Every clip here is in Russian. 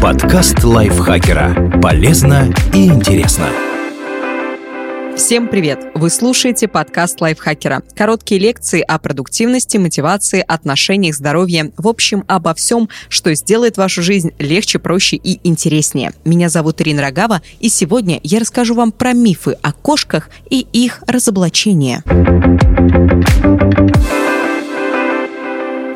Подкаст лайфхакера. Полезно и интересно. Всем привет! Вы слушаете подкаст лайфхакера. Короткие лекции о продуктивности, мотивации, отношениях, здоровье. В общем, обо всем, что сделает вашу жизнь легче, проще и интереснее. Меня зовут Ирина Рогава, и сегодня я расскажу вам про мифы о кошках и их разоблачение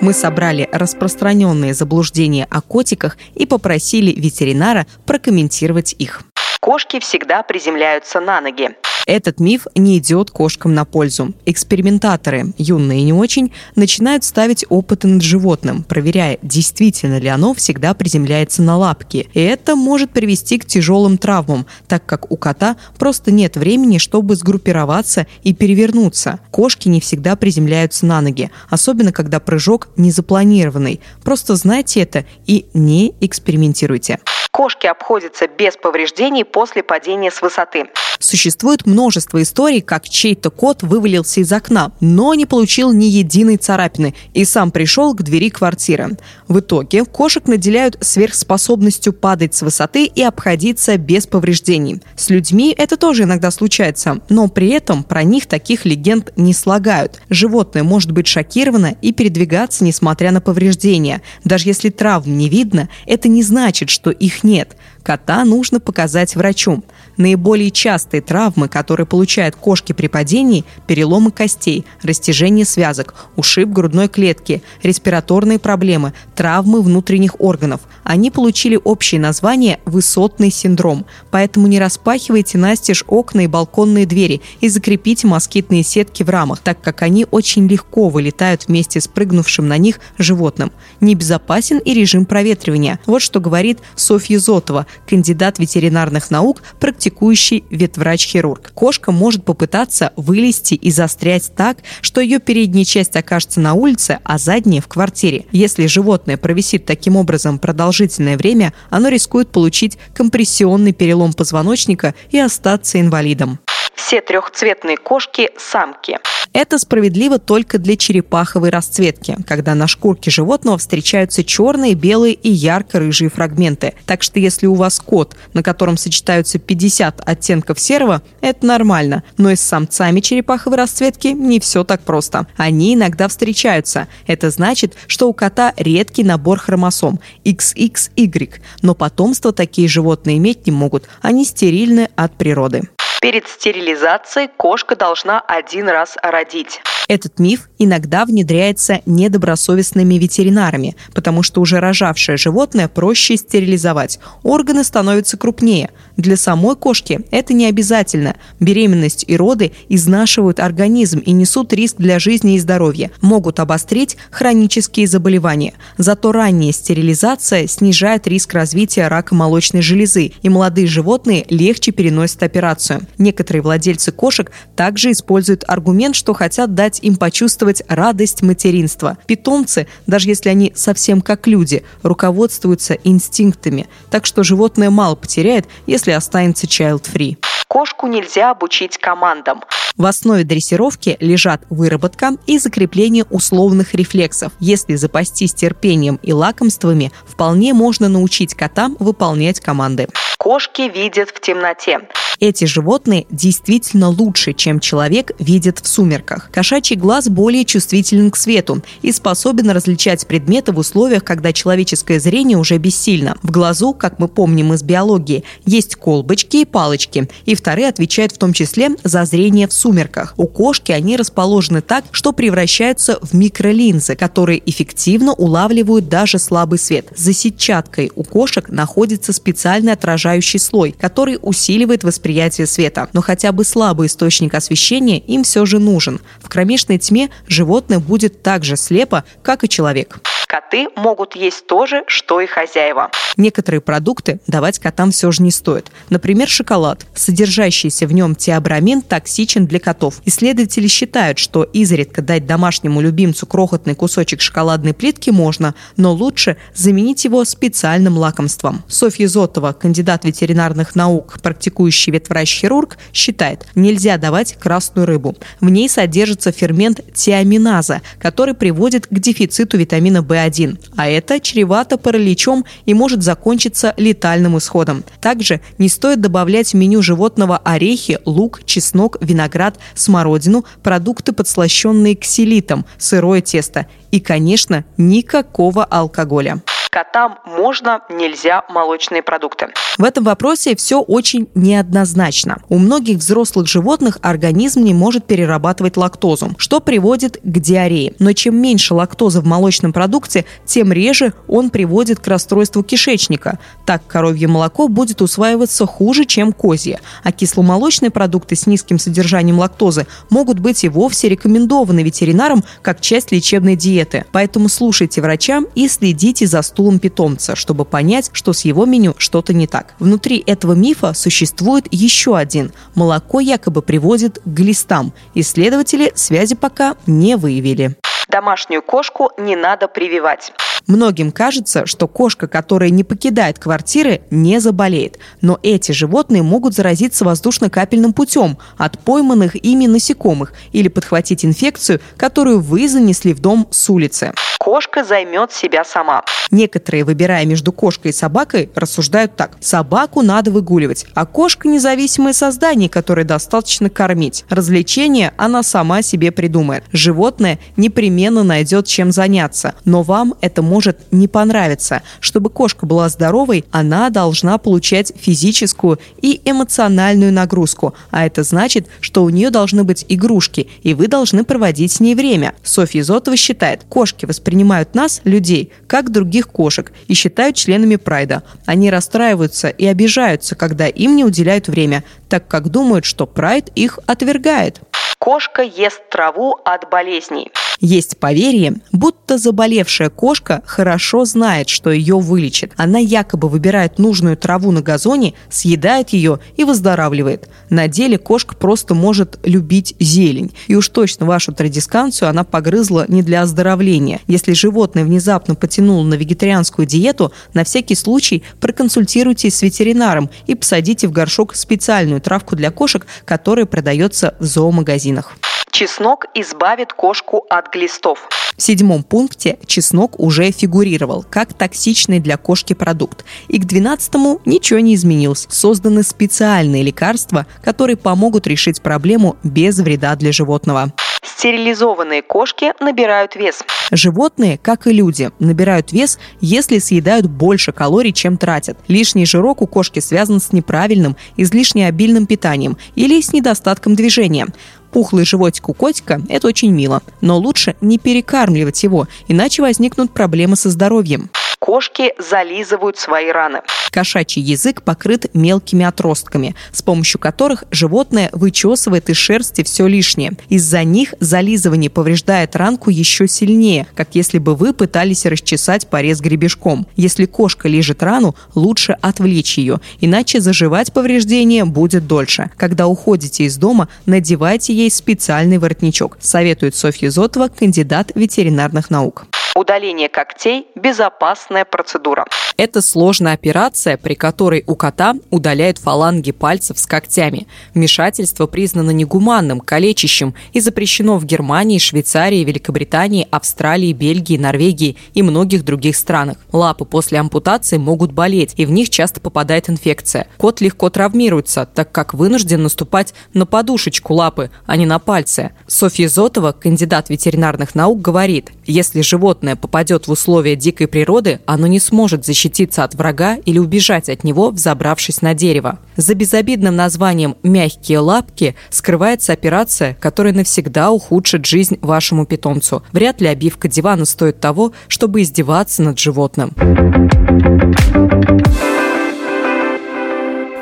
мы собрали распространенные заблуждения о котиках и попросили ветеринара прокомментировать их. Кошки всегда приземляются на ноги. Этот миф не идет кошкам на пользу. Экспериментаторы, юные и не очень, начинают ставить опыты над животным, проверяя, действительно ли оно всегда приземляется на лапки. И это может привести к тяжелым травмам, так как у кота просто нет времени, чтобы сгруппироваться и перевернуться. Кошки не всегда приземляются на ноги, особенно когда прыжок незапланированный. Просто знайте это и не экспериментируйте. Кошки обходятся без повреждений после падения с высоты. Существует множество историй, как чей-то кот вывалился из окна, но не получил ни единой царапины и сам пришел к двери квартиры. В итоге кошек наделяют сверхспособностью падать с высоты и обходиться без повреждений. С людьми это тоже иногда случается, но при этом про них таких легенд не слагают. Животное может быть шокировано и передвигаться, несмотря на повреждения. Даже если травм не видно, это не значит, что их нет. Кота нужно показать врачу. Наиболее частые травмы, которые получают кошки при падении – переломы костей, растяжение связок, ушиб грудной клетки, респираторные проблемы, травмы внутренних органов. Они получили общее название «высотный синдром». Поэтому не распахивайте настежь окна и балконные двери и закрепите москитные сетки в рамах, так как они очень легко вылетают вместе с прыгнувшим на них животным. Небезопасен и режим проветривания. Вот что говорит Софья Зотова, кандидат ветеринарных наук, практикующий ветврач-хирург. Кошка может попытаться вылезти и застрять так, что ее передняя часть окажется на улице, а задняя в квартире. Если животное провисит таким образом продолжительное время, оно рискует получить компрессионный перелом позвоночника и остаться инвалидом. Все трехцветные кошки – самки. Это справедливо только для черепаховой расцветки, когда на шкурке животного встречаются черные, белые и ярко-рыжие фрагменты. Так что если у вас кот, на котором сочетаются 50 оттенков серого, это нормально. Но и с самцами черепаховой расцветки не все так просто. Они иногда встречаются. Это значит, что у кота редкий набор хромосом XXY, но потомство такие животные иметь не могут. Они стерильны от природы. Перед стерилизацией кошка должна один раз родить. Этот миф иногда внедряется недобросовестными ветеринарами, потому что уже рожавшее животное проще стерилизовать. Органы становятся крупнее. Для самой кошки это не обязательно. Беременность и роды изнашивают организм и несут риск для жизни и здоровья. Могут обострить хронические заболевания. Зато ранняя стерилизация снижает риск развития рака молочной железы, и молодые животные легче переносят операцию. Некоторые владельцы кошек также используют аргумент, что хотят дать им почувствовать радость материнства. Питомцы, даже если они совсем как люди, руководствуются инстинктами, так что животное мало потеряет, если останется child-free. Кошку нельзя обучить командам. В основе дрессировки лежат выработка и закрепление условных рефлексов. Если запастись терпением и лакомствами, вполне можно научить котам выполнять команды. Кошки видят в темноте. Эти животные действительно лучше, чем человек видит в сумерках. Кошачий глаз более чувствителен к свету и способен различать предметы в условиях, когда человеческое зрение уже бессильно. В глазу, как мы помним из биологии, есть колбочки и палочки, и вторые отвечают в том числе за зрение в сумерках. У кошки они расположены так, что превращаются в микролинзы, которые эффективно улавливают даже слабый свет. За сетчаткой у кошек находится специальный отражающий слой, который усиливает восприятие света, но хотя бы слабый источник освещения им все же нужен. В кромешной тьме животное будет так же слепо, как и человек. Коты могут есть то же, что и хозяева. Некоторые продукты давать котам все же не стоит. Например, шоколад. Содержащийся в нем теобрамин токсичен для котов. Исследователи считают, что изредка дать домашнему любимцу крохотный кусочек шоколадной плитки можно, но лучше заменить его специальным лакомством. Софья Зотова, кандидат ветеринарных наук, практикующий ветврач-хирург считает, нельзя давать красную рыбу. В ней содержится фермент тиаминаза, который приводит к дефициту витамина В1, а это чревато параличом и может закончиться летальным исходом. Также не стоит добавлять в меню животного орехи, лук, чеснок, виноград, смородину, продукты, подслащенные ксилитом, сырое тесто. И, конечно, никакого алкоголя котам можно, нельзя молочные продукты. В этом вопросе все очень неоднозначно. У многих взрослых животных организм не может перерабатывать лактозу, что приводит к диарее. Но чем меньше лактозы в молочном продукте, тем реже он приводит к расстройству кишечника. Так коровье молоко будет усваиваться хуже, чем козье. А кисломолочные продукты с низким содержанием лактозы могут быть и вовсе рекомендованы ветеринарам как часть лечебной диеты. Поэтому слушайте врачам и следите за стулом стулом питомца, чтобы понять, что с его меню что-то не так. Внутри этого мифа существует еще один. Молоко якобы приводит к глистам. Исследователи связи пока не выявили. Домашнюю кошку не надо прививать. Многим кажется, что кошка, которая не покидает квартиры, не заболеет. Но эти животные могут заразиться воздушно-капельным путем от пойманных ими насекомых или подхватить инфекцию, которую вы занесли в дом с улицы кошка займет себя сама. Некоторые, выбирая между кошкой и собакой, рассуждают так. Собаку надо выгуливать, а кошка – независимое создание, которое достаточно кормить. Развлечение она сама себе придумает. Животное непременно найдет чем заняться, но вам это может не понравиться. Чтобы кошка была здоровой, она должна получать физическую и эмоциональную нагрузку, а это значит, что у нее должны быть игрушки, и вы должны проводить с ней время. Софья Зотова считает, кошки воспринимают воспринимают нас, людей, как других кошек и считают членами прайда. Они расстраиваются и обижаются, когда им не уделяют время, так как думают, что прайд их отвергает. Кошка ест траву от болезней. Есть поверье, будто заболевшая кошка хорошо знает, что ее вылечит. Она якобы выбирает нужную траву на газоне, съедает ее и выздоравливает. На деле кошка просто может любить зелень. И уж точно вашу традисканцию она погрызла не для оздоровления. Если животное внезапно потянуло на вегетарианскую диету, на всякий случай проконсультируйтесь с ветеринаром и посадите в горшок специальную травку для кошек, которая продается в зоомагазинах. Чеснок избавит кошку от глистов. В седьмом пункте чеснок уже фигурировал как токсичный для кошки продукт. И к двенадцатому ничего не изменилось. Созданы специальные лекарства, которые помогут решить проблему без вреда для животного. Стерилизованные кошки набирают вес. Животные, как и люди, набирают вес, если съедают больше калорий, чем тратят. Лишний жирок у кошки связан с неправильным, излишне обильным питанием или с недостатком движения. Пухлый животик у котика – это очень мило, но лучше не перекармливать его, иначе возникнут проблемы со здоровьем. Кошки зализывают свои раны. Кошачий язык покрыт мелкими отростками, с помощью которых животное вычесывает из шерсти все лишнее. Из-за них зализывание повреждает ранку еще сильнее, как если бы вы пытались расчесать порез гребешком. Если кошка лежит рану, лучше отвлечь ее, иначе заживать повреждение будет дольше. Когда уходите из дома, надевайте ей специальный воротничок, советует Софья Зотова, кандидат ветеринарных наук. Удаление когтей – безопасная процедура. Это сложная операция, при которой у кота удаляют фаланги пальцев с когтями. Вмешательство признано негуманным, калечащим и запрещено в Германии, Швейцарии, Великобритании, Австралии, Бельгии, Норвегии и многих других странах. Лапы после ампутации могут болеть, и в них часто попадает инфекция. Кот легко травмируется, так как вынужден наступать на подушечку лапы, а не на пальцы. Софья Зотова, кандидат ветеринарных наук, говорит, если животное попадет в условия дикой природы, оно не сможет защититься от врага или убежать от него, взобравшись на дерево. За безобидным названием «мягкие лапки» скрывается операция, которая навсегда ухудшит жизнь вашему питомцу. Вряд ли обивка дивана стоит того, чтобы издеваться над животным.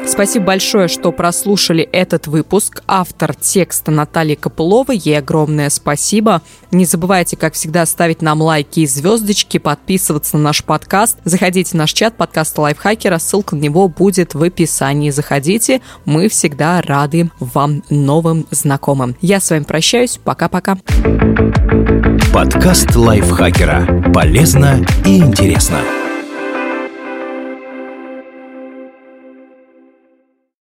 Спасибо большое, что прослушали этот выпуск. Автор текста Наталья Копылова. Ей огромное спасибо. Не забывайте, как всегда, ставить нам лайки и звездочки, подписываться на наш подкаст. Заходите в наш чат подкаста Лайфхакера. Ссылка на него будет в описании. Заходите. Мы всегда рады вам новым знакомым. Я с вами прощаюсь. Пока-пока. Подкаст Лайфхакера. Полезно и интересно.